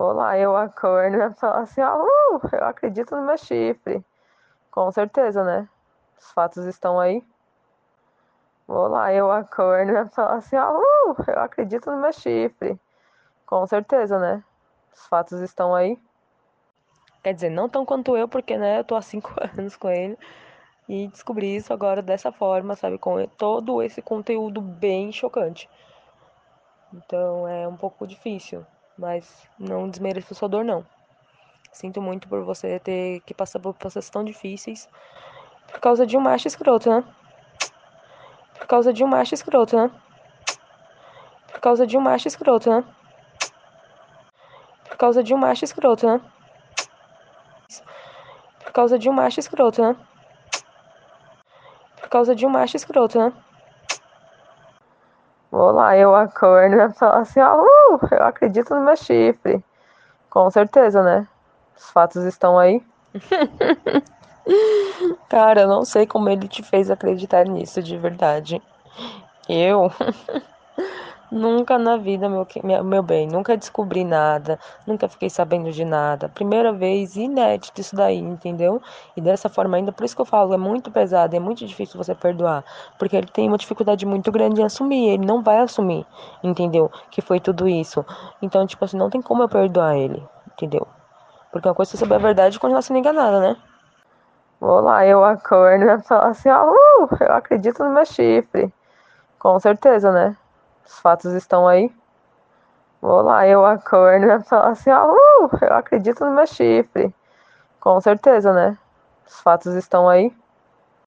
Vou lá, eu acordo e falar assim, ah, uh, eu acredito no meu chifre. Com certeza, né? Os fatos estão aí. Vou lá, eu acordo e falar assim, ah, uh, eu acredito no meu chifre. Com certeza, né? Os fatos estão aí. Quer dizer, não tão quanto eu, porque, né, eu tô há cinco anos com ele. E descobri isso agora dessa forma, sabe? Com todo esse conteúdo bem chocante. Então é um pouco difícil, mas não desmereço sua dor, não. Sinto muito por você ter que passar por processos tão difíceis por causa de um macho escroto, né? Por causa de um macho escroto, né? Por causa de um macho escroto, né? Por causa de um macho escroto, né? Por causa de um macho escroto, né? Por causa de um macho escroto, né? Vou lá, eu acordo e falo assim, ah, uh, eu acredito no meu chifre. Com certeza, né? Os fatos estão aí. Cara, eu não sei como ele te fez acreditar nisso de verdade. Eu nunca na vida, meu, meu bem, nunca descobri nada, nunca fiquei sabendo de nada. Primeira vez inédito isso daí, entendeu? E dessa forma ainda, por isso que eu falo, é muito pesado, é muito difícil você perdoar, porque ele tem uma dificuldade muito grande em assumir, ele não vai assumir, entendeu? Que foi tudo isso. Então, tipo assim, não tem como eu perdoar ele, entendeu? Porque uma coisa é saber a verdade e continuar sendo enganada, né? Vou lá, eu acordo e falo assim, ah, uh, eu acredito no meu chifre. Com certeza, né? Os fatos estão aí. Vou lá, eu acordo e falo assim, ah, uh, eu acredito no meu chifre. Com certeza, né? Os fatos estão aí.